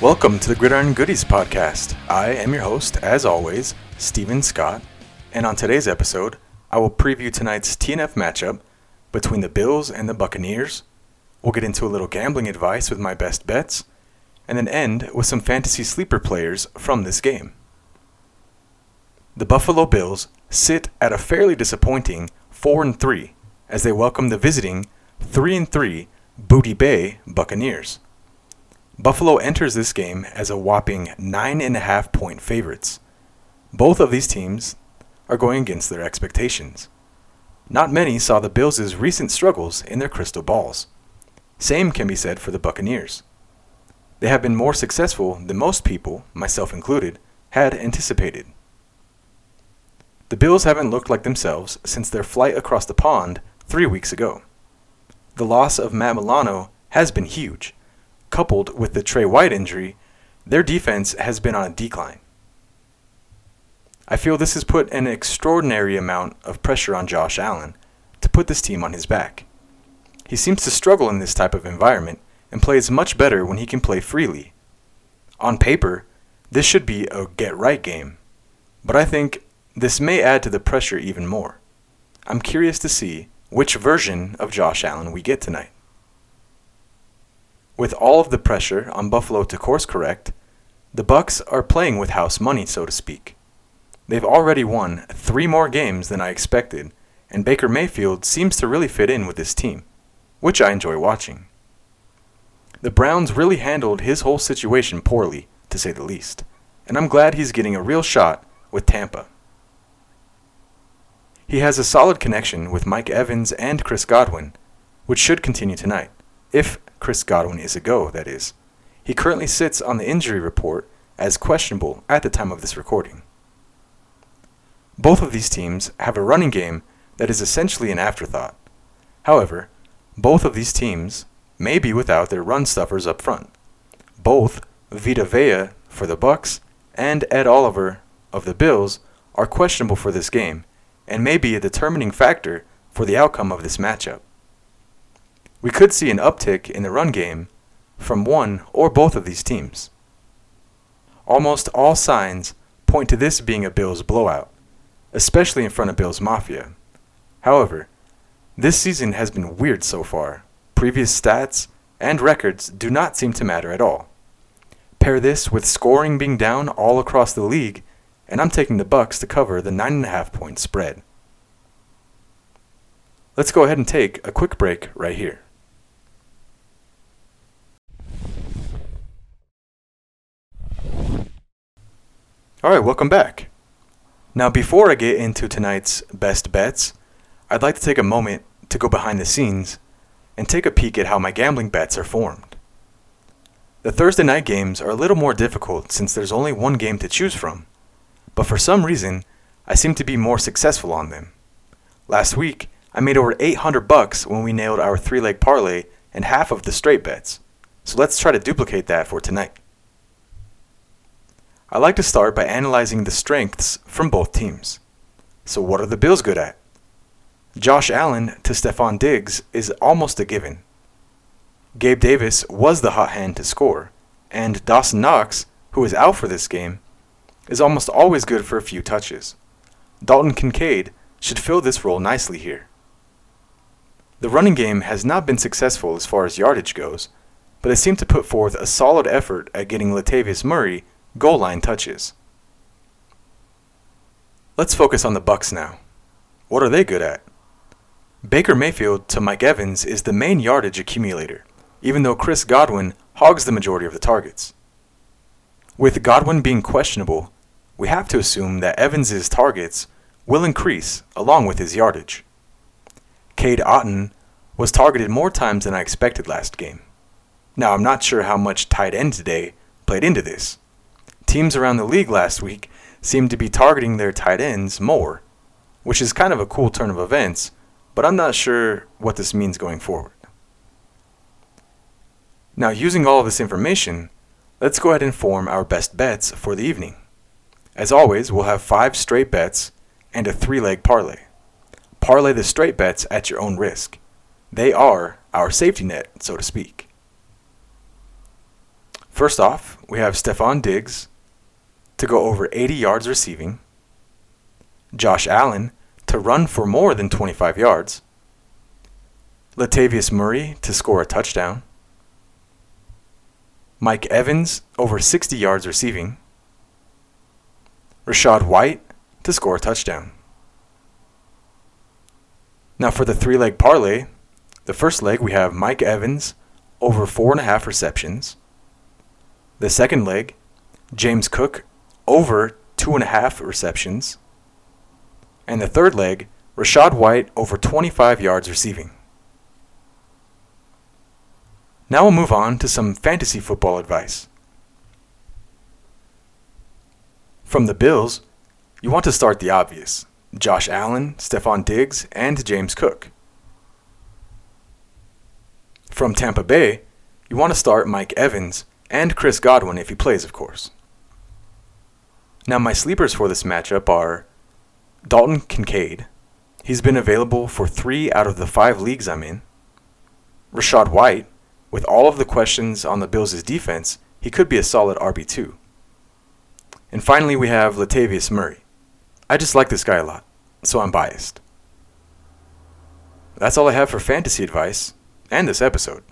Welcome to the Gridiron Goodies podcast. I am your host, as always, Steven Scott, and on today's episode, I will preview tonight's TNF matchup between the Bills and the Buccaneers. We'll get into a little gambling advice with my best bets, and then end with some fantasy sleeper players from this game. The Buffalo Bills sit at a fairly disappointing 4 and 3 as they welcome the visiting 3 and 3 Booty Bay Buccaneers. Buffalo enters this game as a whopping 9.5 point favorites. Both of these teams are going against their expectations. Not many saw the Bills' recent struggles in their crystal balls. Same can be said for the Buccaneers. They have been more successful than most people, myself included, had anticipated. The Bills haven't looked like themselves since their flight across the pond three weeks ago. The loss of Matt Milano has been huge coupled with the Trey White injury, their defense has been on a decline. I feel this has put an extraordinary amount of pressure on Josh Allen to put this team on his back. He seems to struggle in this type of environment and plays much better when he can play freely. On paper, this should be a get right game, but I think this may add to the pressure even more. I'm curious to see which version of Josh Allen we get tonight. With all of the pressure on Buffalo to course correct, the Bucks are playing with house money, so to speak. They've already won 3 more games than I expected, and Baker Mayfield seems to really fit in with this team, which I enjoy watching. The Browns really handled his whole situation poorly, to say the least, and I'm glad he's getting a real shot with Tampa. He has a solid connection with Mike Evans and Chris Godwin, which should continue tonight, if Chris Godwin is a go, that is. He currently sits on the injury report as questionable at the time of this recording. Both of these teams have a running game that is essentially an afterthought. However, both of these teams may be without their run stuffers up front. Both Vita Vea for the Bucks and Ed Oliver of the Bills are questionable for this game and may be a determining factor for the outcome of this matchup. We could see an uptick in the run game from one or both of these teams. Almost all signs point to this being a Bills blowout, especially in front of Bills Mafia. However, this season has been weird so far. Previous stats and records do not seem to matter at all. Pair this with scoring being down all across the league, and I'm taking the Bucks to cover the 9.5 point spread. Let's go ahead and take a quick break right here. All right, welcome back. Now, before I get into tonight's best bets, I'd like to take a moment to go behind the scenes and take a peek at how my gambling bets are formed. The Thursday night games are a little more difficult since there's only one game to choose from, but for some reason, I seem to be more successful on them. Last week, I made over 800 bucks when we nailed our three-leg parlay and half of the straight bets. So let's try to duplicate that for tonight. I like to start by analyzing the strengths from both teams. So, what are the Bills good at? Josh Allen to Stefon Diggs is almost a given. Gabe Davis was the hot hand to score, and Dawson Knox, who is out for this game, is almost always good for a few touches. Dalton Kincaid should fill this role nicely here. The running game has not been successful as far as yardage goes, but they seem to put forth a solid effort at getting Latavius Murray goal line touches. Let's focus on the Bucks now. What are they good at? Baker Mayfield to Mike Evans is the main yardage accumulator, even though Chris Godwin hogs the majority of the targets. With Godwin being questionable, we have to assume that Evans's targets will increase along with his yardage. Cade Otton was targeted more times than I expected last game. Now, I'm not sure how much tight end today played into this. Teams around the league last week seemed to be targeting their tight ends more, which is kind of a cool turn of events, but I'm not sure what this means going forward. Now, using all of this information, let's go ahead and form our best bets for the evening. As always, we'll have five straight bets and a three leg parlay. Parlay the straight bets at your own risk. They are our safety net, so to speak. First off, we have Stefon Diggs to go over 80 yards receiving, Josh Allen to run for more than 25 yards, Latavius Murray to score a touchdown, Mike Evans over 60 yards receiving, Rachaad White to score a touchdown. Now for the three leg parlay, the first leg we have Mike Evans over four and a half receptions. The second leg, James Cook over two and a half receptions. And the third leg, Rachaad White over 25 yards receiving. Now we'll move on to some fantasy football advice. From the Bills, you want to start the obvious Josh Allen, Stefon Diggs, and James Cook. From Tampa Bay, you want to start Mike Evans and Chris Godwin if he plays, of course. Now, my sleepers for this matchup are Dalton Kincaid. He's been available for three out of the five leagues I'm in. Rachaad White, with all of the questions on the Bills' defense, he could be a solid RB2. And finally, we have Latavius Murray. I just like this guy a lot, so I'm biased. That's all I have for fantasy advice and this episode.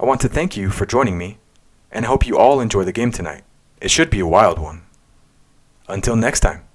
I want to thank you for joining me, and I hope you all enjoy the game tonight. It should be a wild one. Until next time.